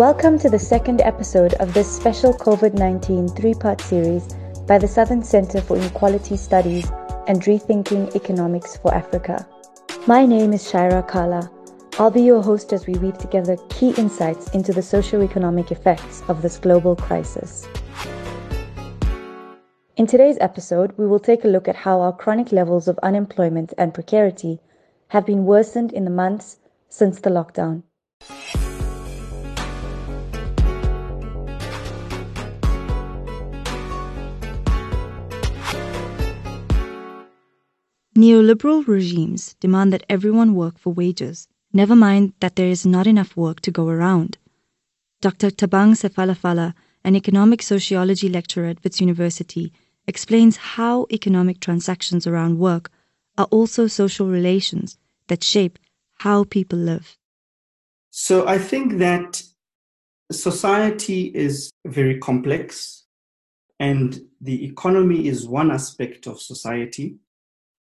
Welcome to the second episode of this special COVID 19 three part series by the Southern Center for Inequality Studies and Rethinking Economics for Africa. My name is Shaira Kala. I'll be your host as we weave together key insights into the socio-economic effects of this global crisis. In today's episode, we will take a look at how our chronic levels of unemployment and precarity have been worsened in the months since the lockdown. Neoliberal regimes demand that everyone work for wages, never mind that there is not enough work to go around. Dr. Thabang Sefalafala, an economic sociology lecturer at Wits University, explains how economic transactions around work are also social relations that shape how people live. So I think that society is very complex and the economy is one aspect of society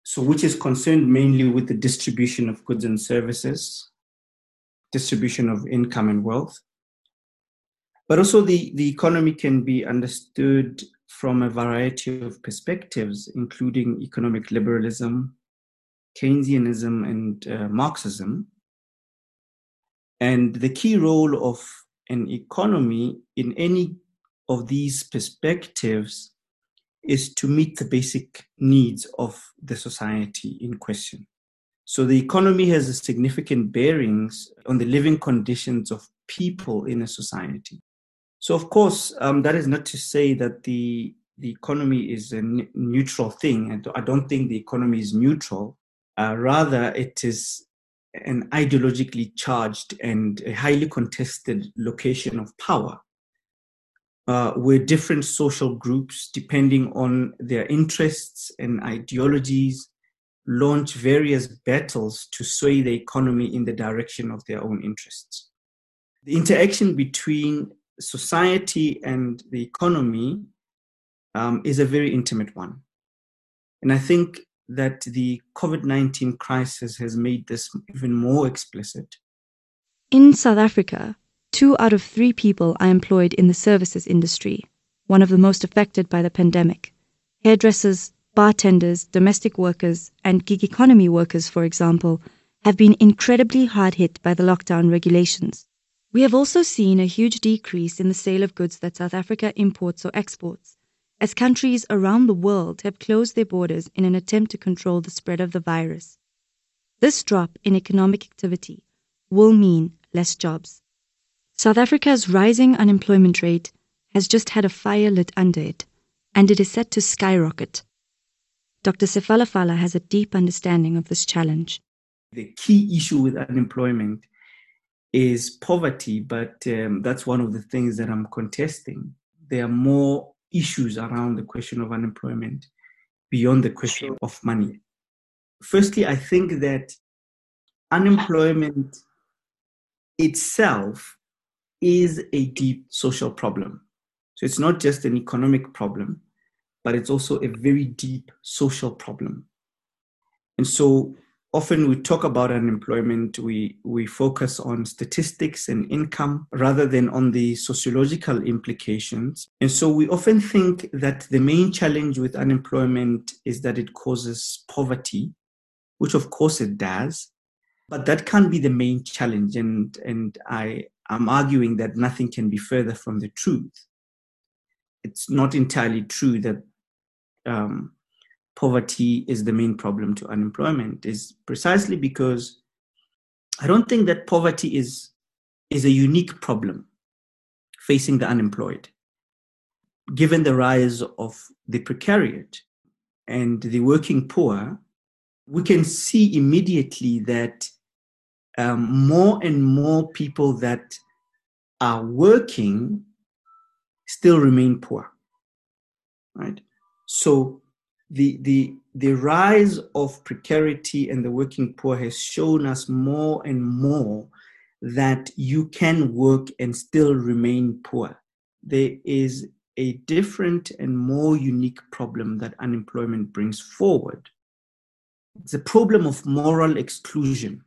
so which is concerned mainly with the distribution of goods and services, distribution of income and wealth. But also the, the economy can be understood from a variety of perspectives, including economic liberalism, Keynesianism, and uh, Marxism. And the key role of an economy in any of these perspectives is to meet the basic needs of the society in question. So the economy has a significant bearings on the living conditions of people in a society. So of course, um, that is not to say that the the economy is a n- neutral thing. And I don't think the economy is neutral. Uh, rather, it is an ideologically charged and a highly contested location of power uh, where different social groups, depending on their interests and ideologies, launch various battles to sway the economy in the direction of their own interests. The interaction between society and the economy um, is a very intimate one. And I think that the COVID 19 crisis has made this even more explicit. In South Africa, Two out of three people are employed in the services industry, one of the most affected by the pandemic. Hairdressers, bartenders, domestic workers, and gig economy workers, for example, have been incredibly hard hit by the lockdown regulations. We have also seen a huge decrease in the sale of goods that South Africa imports or exports, as countries around the world have closed their borders in an attempt to control the spread of the virus. This drop in economic activity will mean less jobs. South Africa's rising unemployment rate has just had a fire lit under it, and it is set to skyrocket. Dr. Sefalafala has a deep understanding of this challenge. The key issue with unemployment is poverty, but um, that's one of the things that I'm contesting. There are more issues around the question of unemployment beyond the question of money. Firstly, I think that unemployment itself is a deep social problem. So it's not just an economic problem, but it's also a very deep social problem. And so often we talk about unemployment, we, we focus on statistics and income rather than on the sociological implications. And so we often think that the main challenge with unemployment is that it causes poverty, which of course it does. But that can't be the main challenge. And, and I, I'm arguing that nothing can be further from the truth. It's not entirely true that um, poverty is the main problem to unemployment. Is precisely because I don't think that poverty is is a unique problem facing the unemployed. Given the rise of the precariat and the working poor, we can see immediately that um, more and more people that are working still remain poor right? So the the the rise of precarity and the working poor has shown us more and more that you can work and still remain poor. There is a different and more unique problem that unemployment brings forward. It's a problem of moral exclusion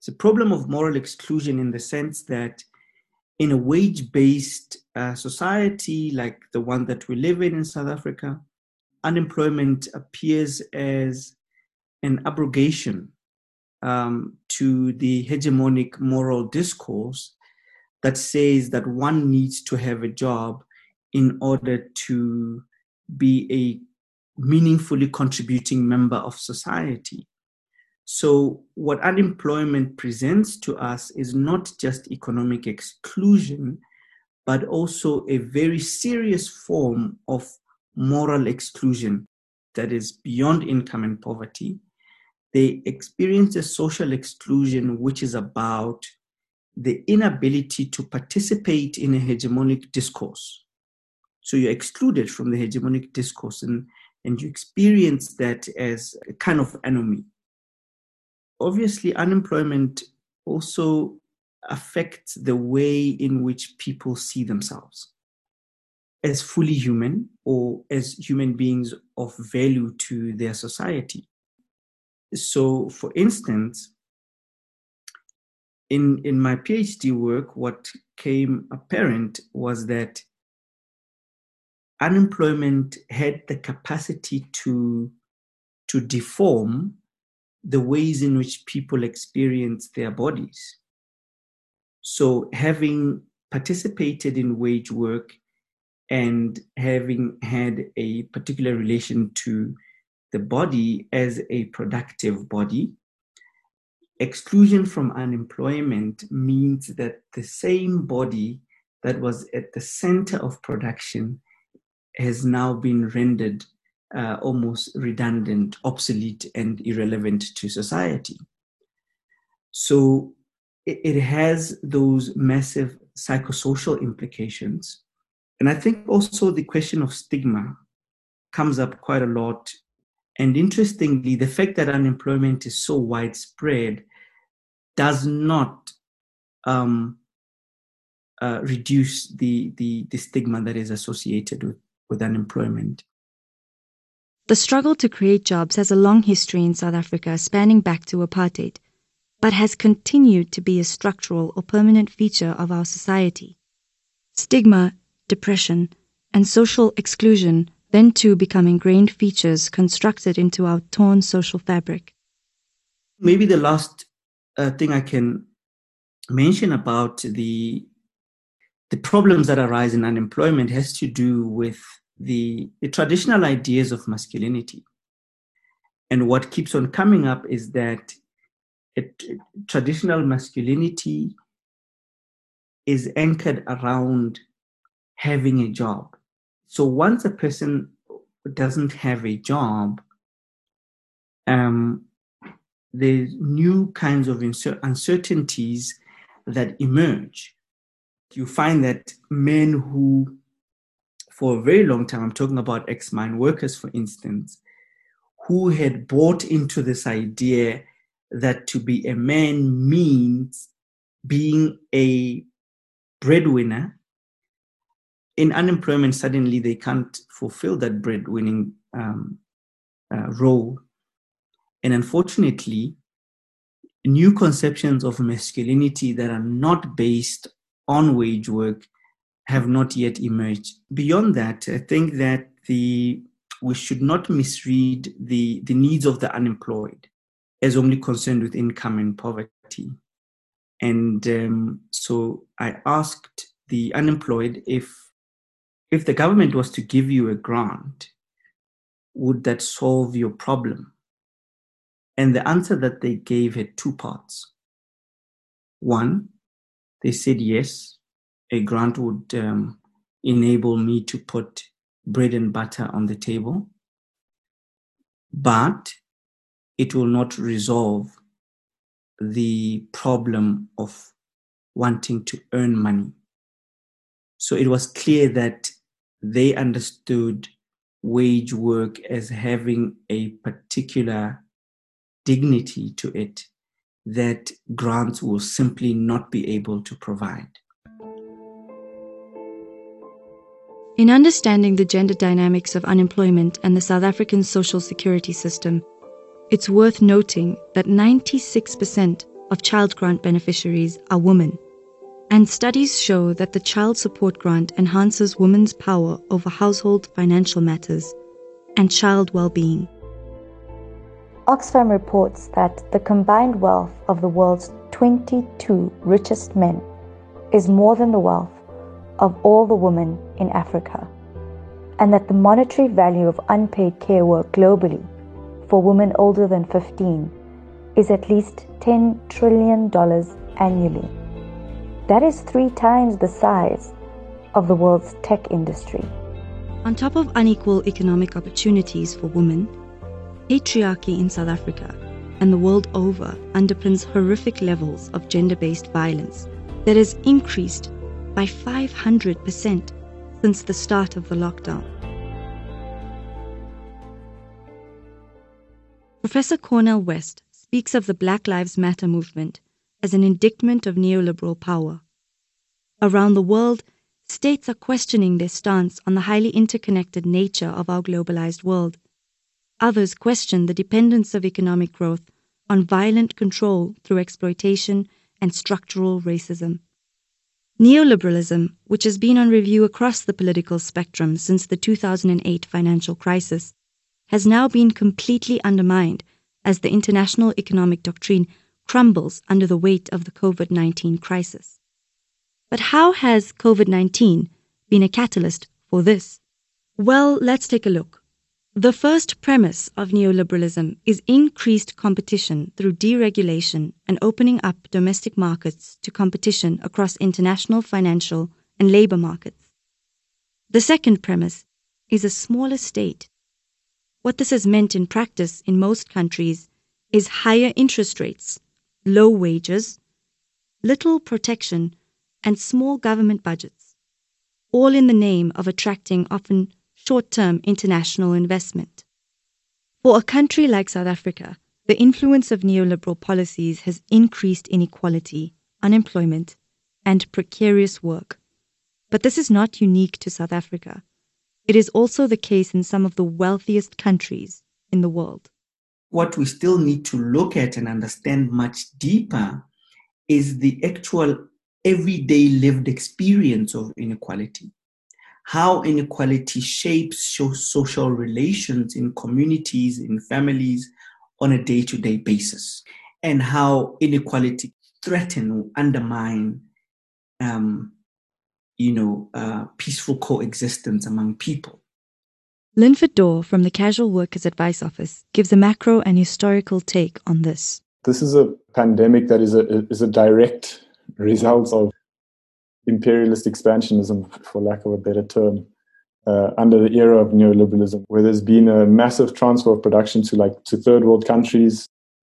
it's a problem of moral exclusion in the sense that in a wage based uh, society like the one that we live in in South Africa, unemployment appears as an abrogation um, to the hegemonic moral discourse that says that one needs to have a job in order to be a meaningfully contributing member of society. So, what unemployment presents to us is not just economic exclusion, but also a very serious form of moral exclusion that is beyond income and poverty. They experience a social exclusion which is about the inability to participate in a hegemonic discourse. So you're excluded from the hegemonic discourse and, and you experience that as a kind of enemy obviously unemployment also affects the way in which people see themselves as fully human or as human beings of value to their society. So, for instance, in, in my PhD work, what came apparent was that unemployment had the capacity to, to deform the ways in which people experience their bodies. So, having participated in wage work and having had a particular relation to the body as a productive body, exclusion from unemployment means that the same body that was at the center of production has now been rendered uh, almost redundant, obsolete, and irrelevant to society. So it, has those massive psychosocial implications. And I think also the question of stigma comes up quite a lot. And interestingly, the fact that unemployment is so widespread does not um, uh, reduce the, the, the stigma that is associated with, with unemployment. The struggle to create jobs has a long history in South Africa spanning back to apartheid, but has continued to be a structural or permanent feature of our society. Stigma, depression, and social exclusion then too become ingrained features constructed into our torn social fabric. Maybe the last uh, thing I can mention about the the problems that arise in unemployment has to do with the, the traditional ideas of masculinity. And what keeps on coming up is that it, traditional masculinity is anchored around having a job. So once a person doesn't have a job, um, there's new kinds of uncertainties that emerge. You find that men who for a very long time, I'm talking about ex mine workers, for instance, who had bought into this idea that to be a man means being a breadwinner. In unemployment, suddenly they can't fulfill that breadwinning um, uh, role. And unfortunately, new conceptions of masculinity that are not based on wage work have not yet emerged. Beyond that, I think that the we should not misread the, the needs of the unemployed as only concerned with income and poverty. And um, so I asked the unemployed if if the government was to give you a grant, would that solve your problem? And the answer that they gave had two parts. One, they said yes, a grant would um, enable me to put bread and butter on the table, but it will not resolve the problem of wanting to earn money. So it was clear that they understood wage work as having a particular dignity to it that grants will simply not be able to provide. In understanding the gender dynamics of unemployment and the South African social security system, it's worth noting that 96% of child grant beneficiaries are women. And studies show that the child support grant enhances women's power over household financial matters and child well being. Oxfam reports that the combined wealth of the world's 22 richest men is more than the wealth of all the women in Africa, and that the monetary value of unpaid care work globally for women older than 15 is at least $10 trillion annually. That is three times the size of the world's tech industry. On top of unequal economic opportunities for women, patriarchy in South Africa and the world over underpins horrific levels of gender based violence that has increased by 500% since the start of the lockdown. Professor Cornel West speaks of the Black Lives Matter movement as an indictment of neoliberal power. Around the world, states are questioning their stance on the highly interconnected nature of our globalized world. Others question the dependence of economic growth on violent control through exploitation and structural racism. Neoliberalism, which has been on review across the political spectrum since the 2008 financial crisis, has now been completely undermined as the international economic doctrine crumbles under the weight of the COVID 19 crisis. But how has COVID 19 been a catalyst for this? Well, let's take a look. The first premise of neoliberalism is increased competition through deregulation and opening up domestic markets to competition across international financial and labor markets. The second premise is a smaller state. What this has meant in practice in most countries is higher interest rates, low wages, little protection, and small government budgets, all in the name of attracting often short term international investment. For a country like South Africa, the influence of neoliberal policies has increased inequality, unemployment, and precarious work. But this is not unique to South Africa. It is also the case in some of the wealthiest countries in the world. What we still need to look at and understand much deeper is the actual everyday lived experience of inequality how inequality shapes social relations in communities, in families on a day to day basis, and how inequality threaten, undermine, um, you know, uh, peaceful coexistence among people. Linford Dorr from the Casual Workers Advice Office gives a macro and historical take on this. This is a pandemic that is a, is a direct result of imperialist expansionism, for lack of a better term, uh, under the era of neoliberalism, where there's been a massive transfer of production to like to third world countries,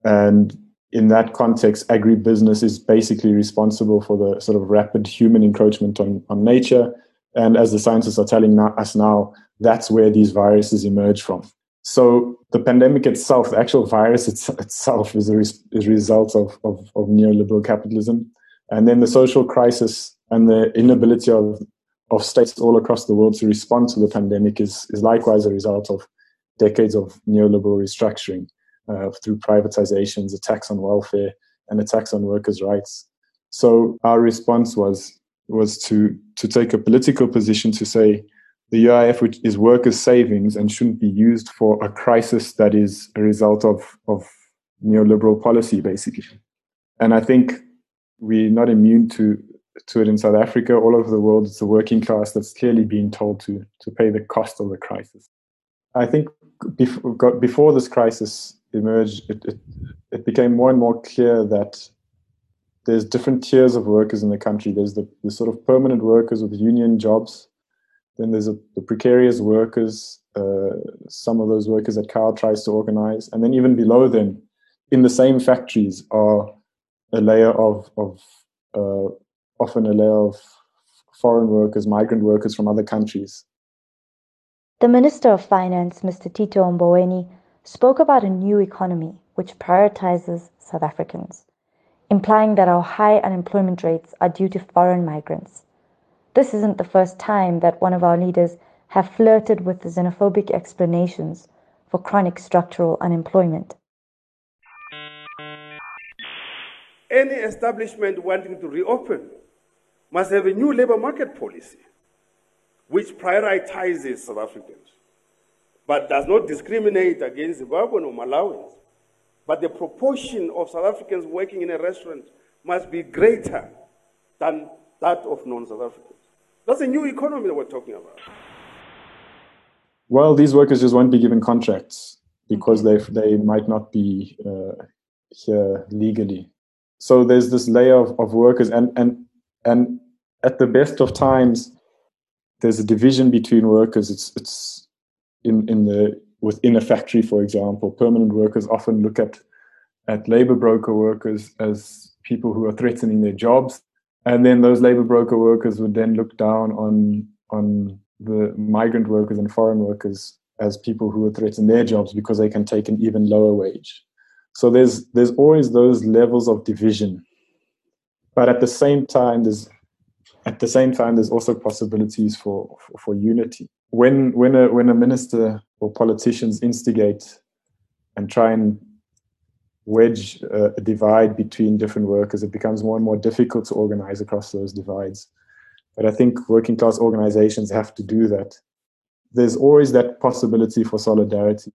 and in that context, agribusiness is basically responsible for the sort of rapid human encroachment on, on nature. And as the scientists are telling us now, that's where these viruses emerge from. So the pandemic itself, the actual virus it's, itself, is a, is a result of, of, of neoliberal capitalism. And then the social crisis and the inability of, of states all across the world to respond to the pandemic is, is likewise a result of decades of neoliberal restructuring uh, through privatizations, attacks on welfare, and attacks on workers' rights. So our response was was to to take a political position to say the UIF which is workers' savings and shouldn't be used for a crisis that is a result of of neoliberal policy, basically. And I think we're not immune to to it in South Africa, all over the world, it's the working class that's clearly being told to to pay the cost of the crisis. I think before, before this crisis emerged, it, it, it, became more and more clear that there's different tiers of workers in the country. There's the, the sort of permanent workers with union jobs. Then there's a, the precarious workers, uh, some of those workers that Carl tries to organize. And then even below them, in the same factories, are a layer of, of uh, often a layer of foreign workers, migrant workers from other countries. The Minister of Finance, Mr. Tito Mboweni, spoke about a new economy which prioritizes South Africans, implying that our high unemployment rates are due to foreign migrants. This isn't the first time that one of our leaders have flirted with the xenophobic explanations for chronic structural unemployment. Any establishment wanting to reopen must have a new labor market policy which prioritizes South Africans but does not discriminate against Zimbabwean or Malawians. But the proportion of South Africans working in a restaurant must be greater than that of non South Africans. That's a new economy that we're talking about. Well, these workers just won't be given contracts because they they might not be uh, here legally. So there's this layer of, of workers, and and and at the best of times, there's a division between workers. It's it's in in the within a factory, for example, permanent workers often look at at labor broker workers as people who are threatening their jobs, and then those labor broker workers would then look down on on the migrant workers and foreign workers as people who are threatening their jobs because they can take an even lower wage. So there's there's always those levels of division, but at the same time there's at the same time there's also possibilities for for, for unity. When when a when a minister or politicians instigate and try and wedge a divide between different workers, it becomes more and more difficult to organize across those divides. But I think working class organizations have to do that. There's always that possibility for solidarity.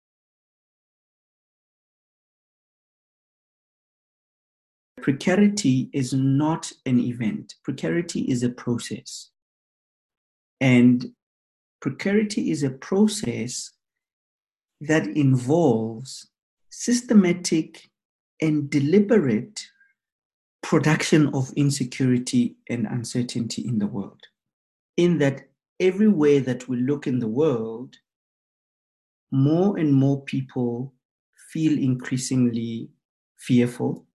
Precarity is not an event, precarity is a process. And precarity is a process that involves systematic and deliberate production of insecurity and uncertainty in the world. In that, everywhere that we look in the world, more and more people feel increasingly fearful,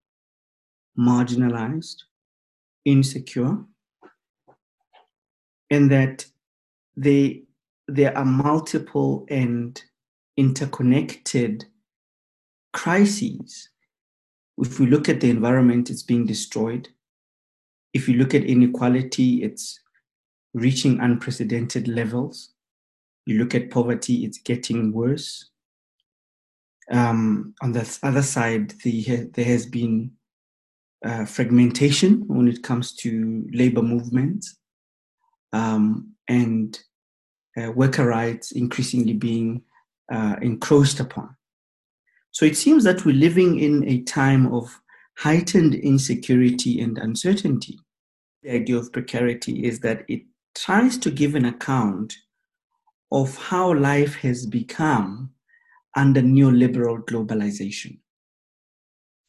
marginalized, insecure, and that they, there are multiple and interconnected crises if we look at the environment, it's being destroyed. If you look at inequality, it's reaching unprecedented levels. You look at poverty, it's getting worse. Um, on the other side, the, there has been uh, fragmentation when it comes to labor movements um, and uh, worker rights increasingly being uh, encroached upon. So it seems that we're living in a time of heightened insecurity and uncertainty. The idea of precarity is that it tries to give an account of how life has become under neoliberal globalization.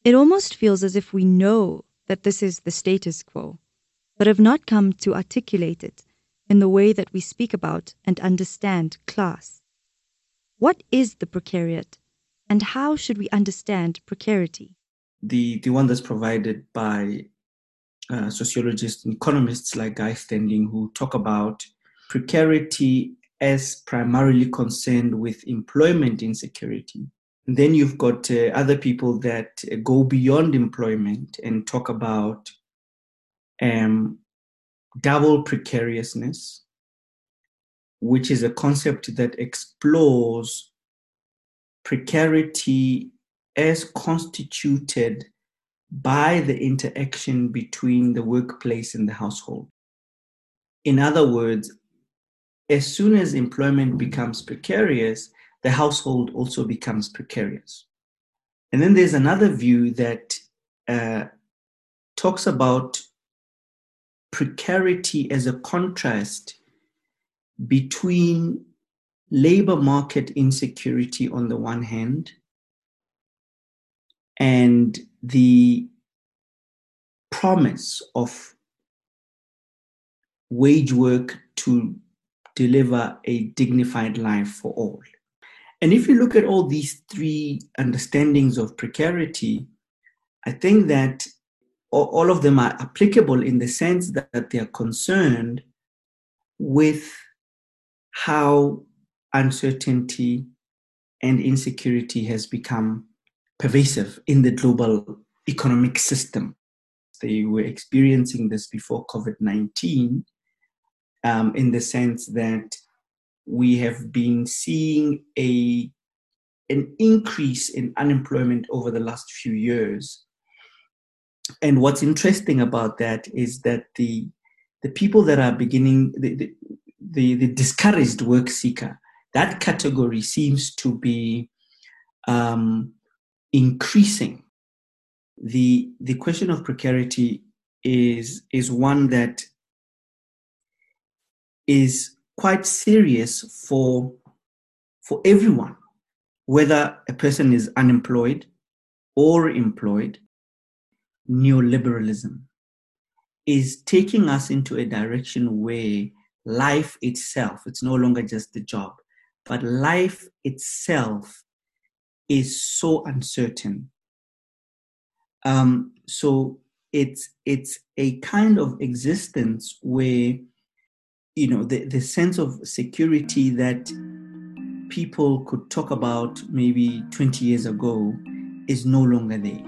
It almost feels as if we know that this is the status quo, but have not come to articulate it in the way that we speak about and understand class. What is the precariat? And how should we understand precarity? The, the one that's provided by uh, sociologists and economists like Guy Standing, who talk about precarity as primarily concerned with employment insecurity. Then you've got uh, other people that go beyond employment and talk about um, double precariousness, which is a concept that explores precarity as constituted by the interaction between the workplace and the household. In other words, as soon as employment becomes precarious, the household also becomes precarious. And then there's another view that uh, talks about precarity as a contrast between labor market insecurity on the one hand and the promise of wage work to deliver a dignified life for all. And if you look at all these three understandings of precarity, I think that all of them are applicable in the sense that they are concerned with how uncertainty and insecurity has become pervasive in the global economic system. They were experiencing this before COVID 19 um, in the sense that we have been seeing a, an increase in unemployment over the last few years. And what's interesting about that is that the the people that are beginning, the, the, the, discouraged work seeker, that category seems to be um, increasing. The, the question of precarity is, is one that is quite serious for, for everyone, whether a person is unemployed or employed. Neoliberalism is taking us into a direction where life itself, it's no longer just the job, but life itself is so uncertain. Um, so it's it's a kind of existence where you know the, the sense of security that people could talk about maybe 20 years ago is no longer there.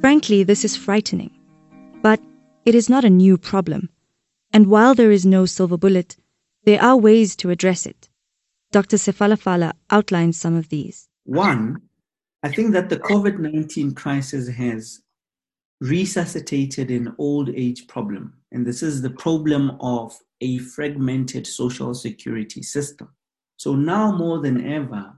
Frankly, this is frightening. But it is not a new problem. And while there is no silver bullet, there are ways to address it. Dr. Sefalafala outlines some of these. One, I think that the COVID 19 crisis has resuscitated an old age problem. And this is the problem of a fragmented social security system. So now more than ever,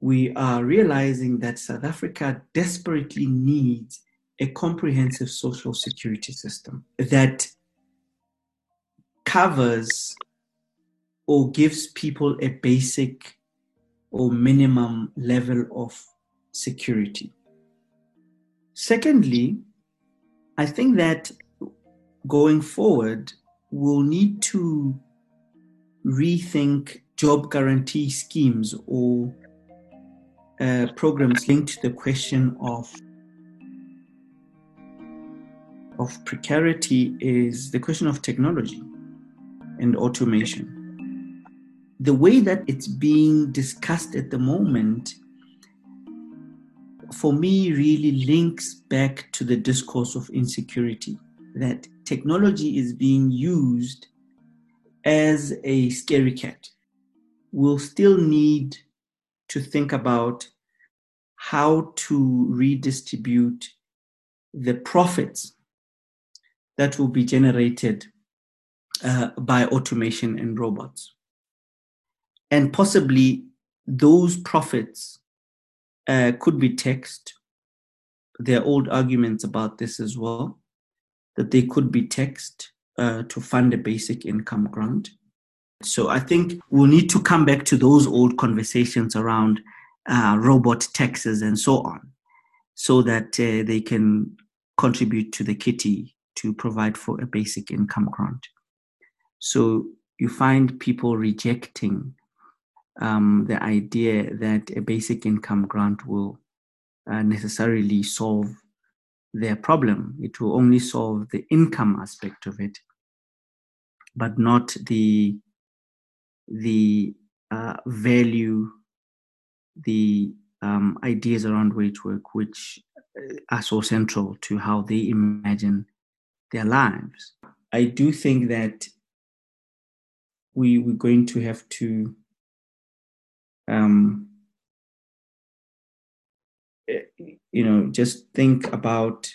we are realizing that South Africa desperately needs a comprehensive social security system that covers or gives people a basic or minimum level of security. Secondly, I think that going forward, we'll need to rethink job guarantee schemes or uh, programs linked to the question of of precarity is the question of technology and automation. The way that it's being discussed at the moment, for me, really links back to the discourse of insecurity that technology is being used as a scary cat. We'll still need to think about how to redistribute the profits that will be generated uh, by automation and robots. And possibly those profits uh, could be taxed. There are old arguments about this as well, that they could be taxed uh, to fund a basic income grant. So I think we'll need to come back to those old conversations around uh, robot taxes and so on, so that uh, they can contribute to the kitty to provide for a basic income grant. So you find people rejecting um, the idea that a basic income grant will uh, necessarily solve their problem. It will only solve the income aspect of it, but not the the uh, value, the um, ideas around wage work, which uh, are so central to how they imagine their lives. I do think that we we're going to have to um, eh, you know just think about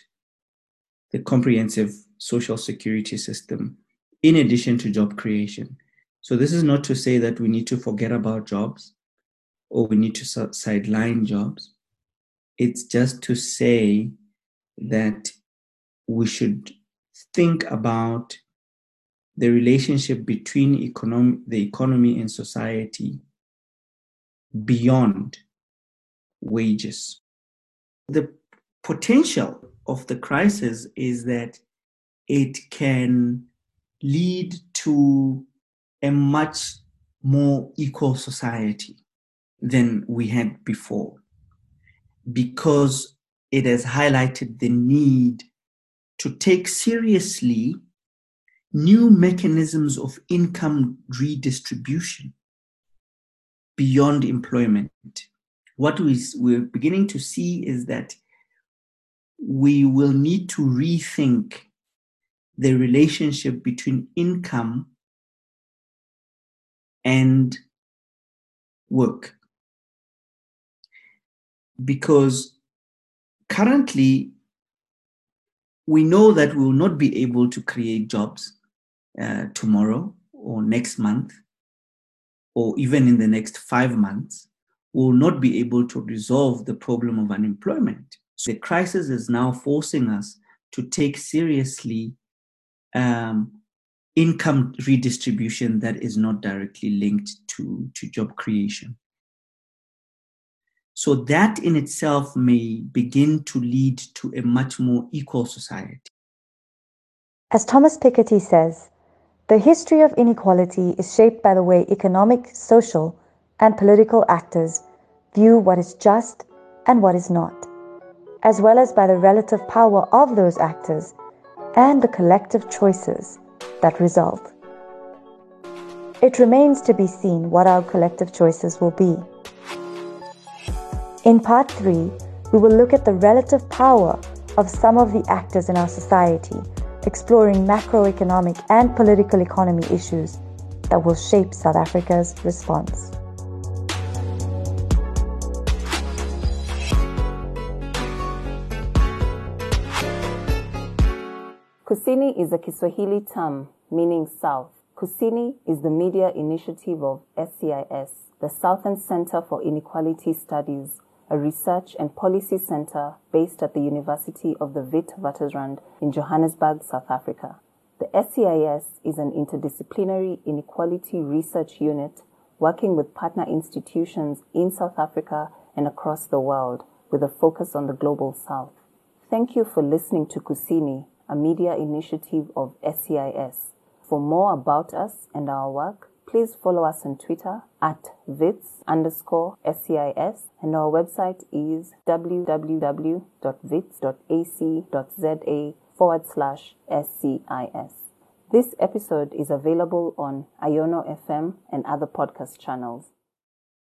the comprehensive social security system in addition to job creation. So this is not to say that we need to forget about jobs or we need to sideline jobs. It's just to say that we should think about the relationship between the economy and society beyond wages. The potential of the crisis is that it can lead to a much more equal society than we had before because it has highlighted the need to take seriously new mechanisms of income redistribution beyond employment. What we, we're beginning to see is that we will need to rethink the relationship between income and work. Because currently, we know that we will not be able to create jobs uh, tomorrow or next month or even in the next five months will not be able to resolve the problem of unemployment. So the crisis is now forcing us to take seriously um, income redistribution that is not directly linked to, to job creation. So that in itself may begin to lead to a much more equal society. As Thomas Piketty says, the history of inequality is shaped by the way economic, social, and political actors view what is just and what is not, as well as by the relative power of those actors and the collective choices that result. It remains to be seen what our collective choices will be. In part 3, we will look at the relative power of some of the actors in our society exploring macroeconomic and political economy issues that will shape South Africa's response. Kusini is a Kiswahili term meaning south. Kusini is the media initiative of SCIS, the Southern Center for Inequality Studies, a research and policy center based at the University of the Witwatersrand in Johannesburg, South Africa. The SCIS is an interdisciplinary inequality research unit working with partner institutions in South Africa and across the world with a focus on the global south. Thank you for listening to Kusini, a media initiative of SCIS. For more about us and our work, please follow us on Twitter at wits underscore and our website is www.wits.ac.za forward slash SCIS. This episode is available on Iono FM and other podcast channels.